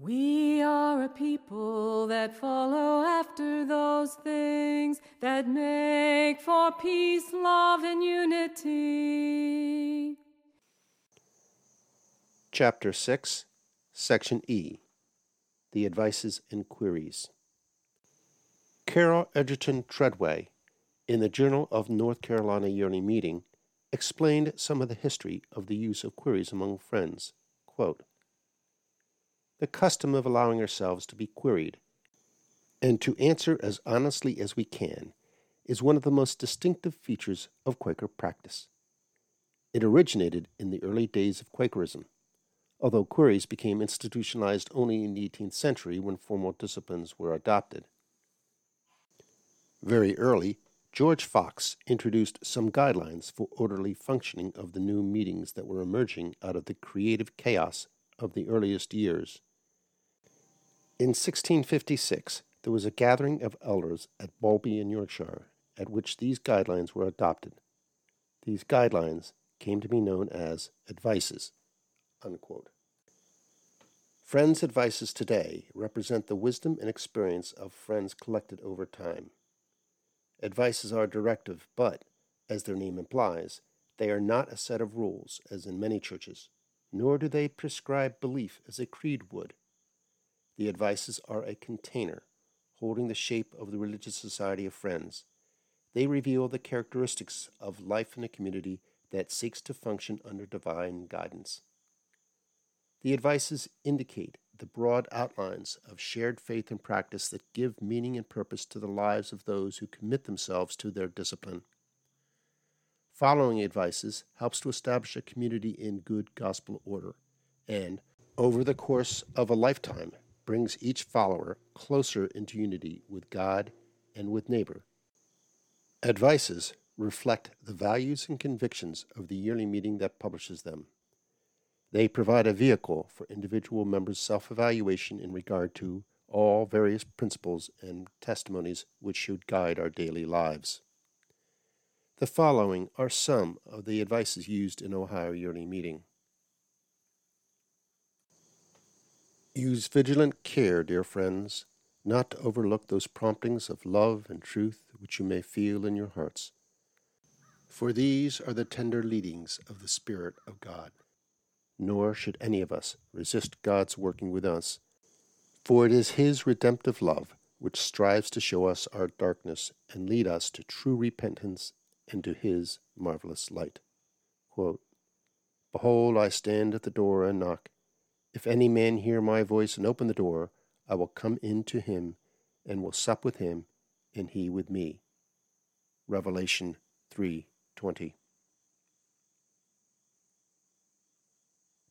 We are a people that follow after those things that make for peace, love, and unity. Chapter 6, Section E The Advices and Queries. Carol Edgerton Treadway, in the Journal of North Carolina Yearly Meeting, explained some of the history of the use of queries among friends. Quote, the custom of allowing ourselves to be queried, and to answer as honestly as we can, is one of the most distinctive features of Quaker practice. It originated in the early days of Quakerism, although queries became institutionalized only in the 18th century when formal disciplines were adopted. Very early, George Fox introduced some guidelines for orderly functioning of the new meetings that were emerging out of the creative chaos of the earliest years. In 1656, there was a gathering of elders at Balby in Yorkshire, at which these guidelines were adopted. These guidelines came to be known as advices. Unquote. Friends' advices today represent the wisdom and experience of friends collected over time. Advices are directive, but, as their name implies, they are not a set of rules, as in many churches, nor do they prescribe belief as a creed would. The advices are a container holding the shape of the religious society of friends. They reveal the characteristics of life in a community that seeks to function under divine guidance. The advices indicate the broad outlines of shared faith and practice that give meaning and purpose to the lives of those who commit themselves to their discipline. Following advices helps to establish a community in good gospel order, and, over the course of a lifetime, brings each follower closer into unity with God and with neighbor. Advices reflect the values and convictions of the yearly meeting that publishes them. They provide a vehicle for individual members' self evaluation in regard to all various principles and testimonies which should guide our daily lives. The following are some of the advices used in Ohio Yearly Meeting. Use vigilant care, dear friends, not to overlook those promptings of love and truth which you may feel in your hearts. For these are the tender leadings of the Spirit of God. Nor should any of us resist God's working with us, for it is His redemptive love which strives to show us our darkness and lead us to true repentance and to His marvelous light. Quote, Behold, I stand at the door and knock. If any man hear my voice and open the door, I will come in to him and will sup with him and he with me. Revelation 3:20.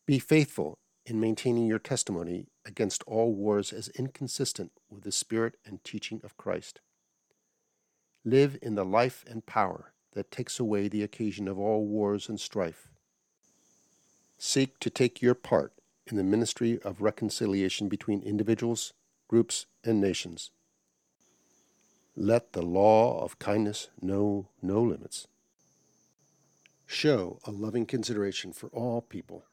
Be faithful in maintaining your testimony against all wars as inconsistent with the spirit and teaching of Christ. Live in the life and power that takes away the occasion of all wars and strife. Seek to take your part in the ministry of reconciliation between individuals, groups, and nations. Let the law of kindness know no limits. Show a loving consideration for all people.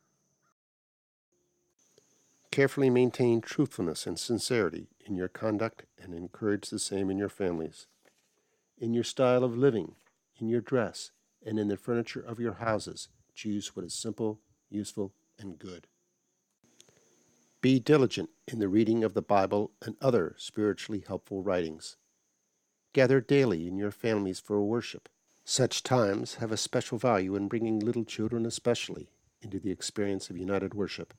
Carefully maintain truthfulness and sincerity in your conduct and encourage the same in your families. In your style of living, in your dress, and in the furniture of your houses, choose what is simple, useful, and good. Be diligent in the reading of the Bible and other spiritually helpful writings. Gather daily in your families for worship. Such times have a special value in bringing little children, especially, into the experience of united worship,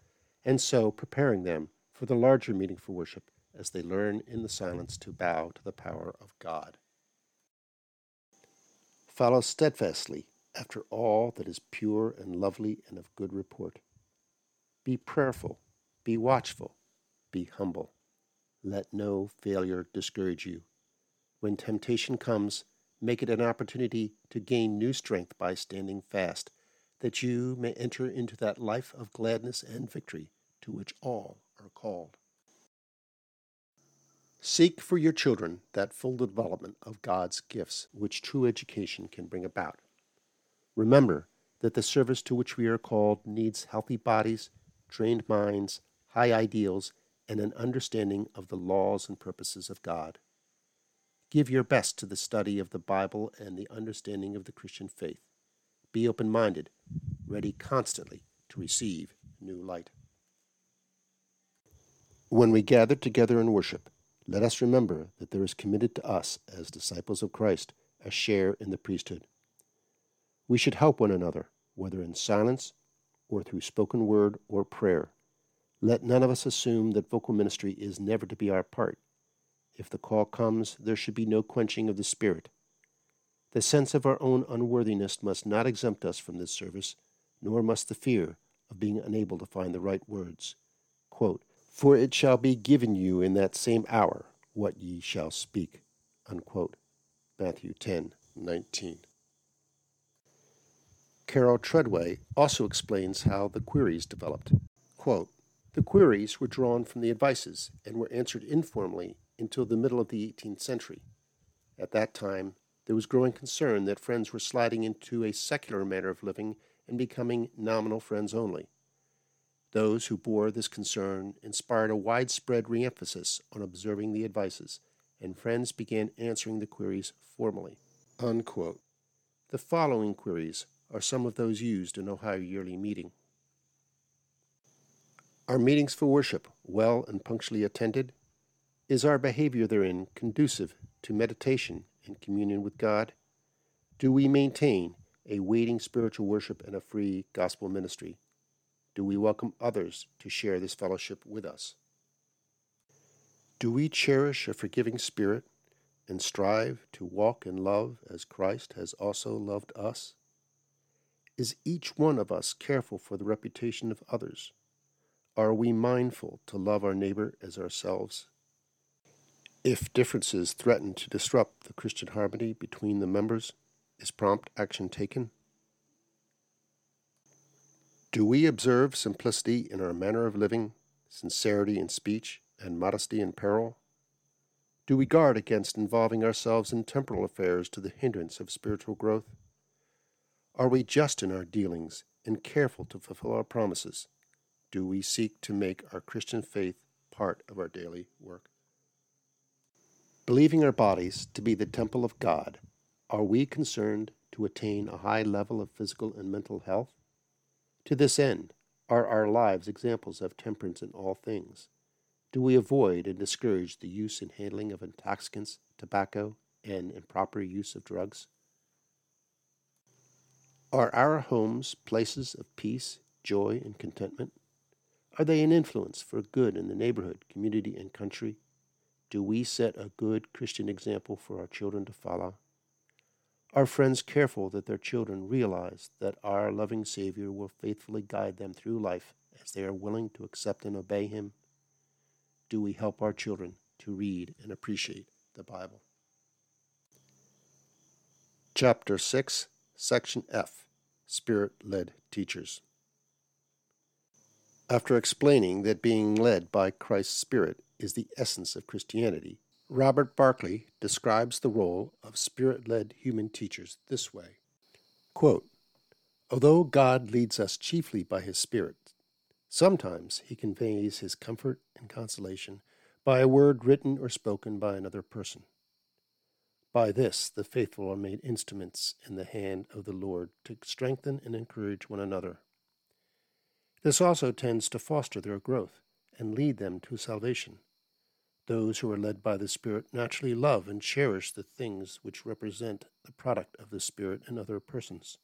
and so preparing them for the larger meeting for worship as they learn in the silence to bow to the power of God. Follow steadfastly after all that is pure and lovely and of good report. Be prayerful be watchful, be humble. Let no failure discourage you. When temptation comes, make it an opportunity to gain new strength by standing fast, that you may enter into that life of gladness and victory to which all are called. Seek for your children that full development of God's gifts which true education can bring about. Remember that the service to which we are called needs healthy bodies, trained minds, high ideals, and an understanding of the laws and purposes of God. Give your best to the study of the Bible and the understanding of the Christian faith. Be open minded, ready constantly to receive new light. When we gather together in worship, let us remember that there is committed to us, as disciples of Christ, a share in the priesthood. We should help one another, whether in silence or through spoken word or prayer. Let none of us assume that vocal ministry is never to be our part. If the call comes, there should be no quenching of the Spirit. The sense of our own unworthiness must not exempt us from this service, nor must the fear of being unable to find the right words. Quote, For it shall be given you in that same hour what ye shall speak. Unquote. Matthew 10 19. Carol Treadway also explains how the queries developed. Quote, the queries were drawn from the advices and were answered informally until the middle of the 18th century. At that time, there was growing concern that friends were sliding into a secular manner of living and becoming nominal friends only. Those who bore this concern inspired a widespread reemphasis on observing the advices, and friends began answering the queries formally. Unquote. The following queries are some of those used in Ohio Yearly Meeting. Are meetings for worship well and punctually attended? Is our behavior therein conducive to meditation and communion with God? Do we maintain a waiting spiritual worship and a free gospel ministry? Do we welcome others to share this fellowship with us? Do we cherish a forgiving spirit and strive to walk in love as Christ has also loved us? Is each one of us careful for the reputation of others? Are we mindful to love our neighbor as ourselves? If differences threaten to disrupt the Christian harmony between the members, is prompt action taken? Do we observe simplicity in our manner of living, sincerity in speech, and modesty in peril? Do we guard against involving ourselves in temporal affairs to the hindrance of spiritual growth? Are we just in our dealings and careful to fulfill our promises? Do we seek to make our Christian faith part of our daily work? Believing our bodies to be the temple of God, are we concerned to attain a high level of physical and mental health? To this end, are our lives examples of temperance in all things? Do we avoid and discourage the use and handling of intoxicants, tobacco, and improper use of drugs? Are our homes places of peace, joy, and contentment? Are they an influence for good in the neighborhood, community, and country? Do we set a good Christian example for our children to follow? Are friends careful that their children realize that our loving Savior will faithfully guide them through life as they are willing to accept and obey Him? Do we help our children to read and appreciate the Bible? Chapter 6, Section F Spirit led teachers. After explaining that being led by Christ's Spirit is the essence of Christianity, Robert Barclay describes the role of spirit led human teachers this way Quote, Although God leads us chiefly by His Spirit, sometimes He conveys His comfort and consolation by a word written or spoken by another person. By this the faithful are made instruments in the hand of the Lord to strengthen and encourage one another. This also tends to foster their growth and lead them to salvation. Those who are led by the Spirit naturally love and cherish the things which represent the product of the Spirit in other persons.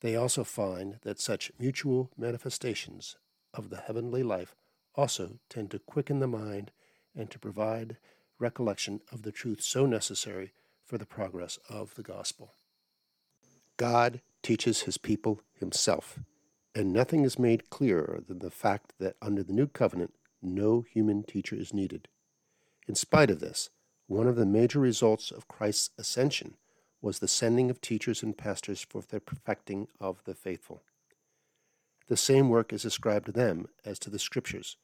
They also find that such mutual manifestations of the heavenly life also tend to quicken the mind and to provide recollection of the truth so necessary for the progress of the gospel. God teaches his people himself, and nothing is made clearer than the fact that under the new covenant no human teacher is needed. In spite of this, one of the major results of Christ's ascension was the sending of teachers and pastors for the perfecting of the faithful. The same work is ascribed to them as to the Scriptures,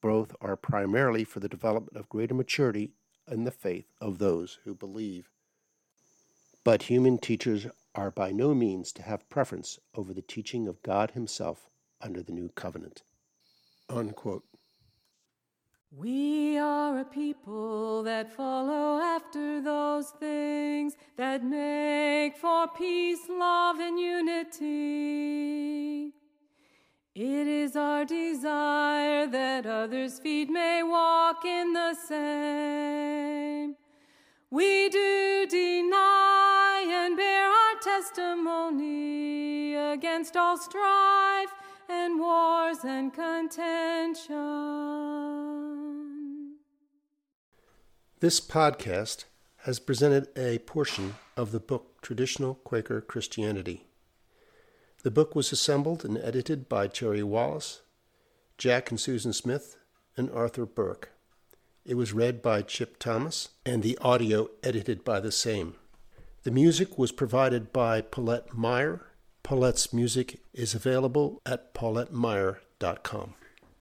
both are primarily for the development of greater maturity in the faith of those who believe. But human teachers are by no means to have preference over the teaching of God Himself under the new covenant. Unquote. We are a people that follow after those things that make for peace, love, and unity. It is our desire that others' feet may walk in the same. Against all strife and wars and contention. This podcast has presented a portion of the book Traditional Quaker Christianity. The book was assembled and edited by Jerry Wallace, Jack and Susan Smith, and Arthur Berk. It was read by Chip Thomas, and the audio edited by the same. The music was provided by Paulette Meyer. Paulette's music is available at paulettemeyer.com.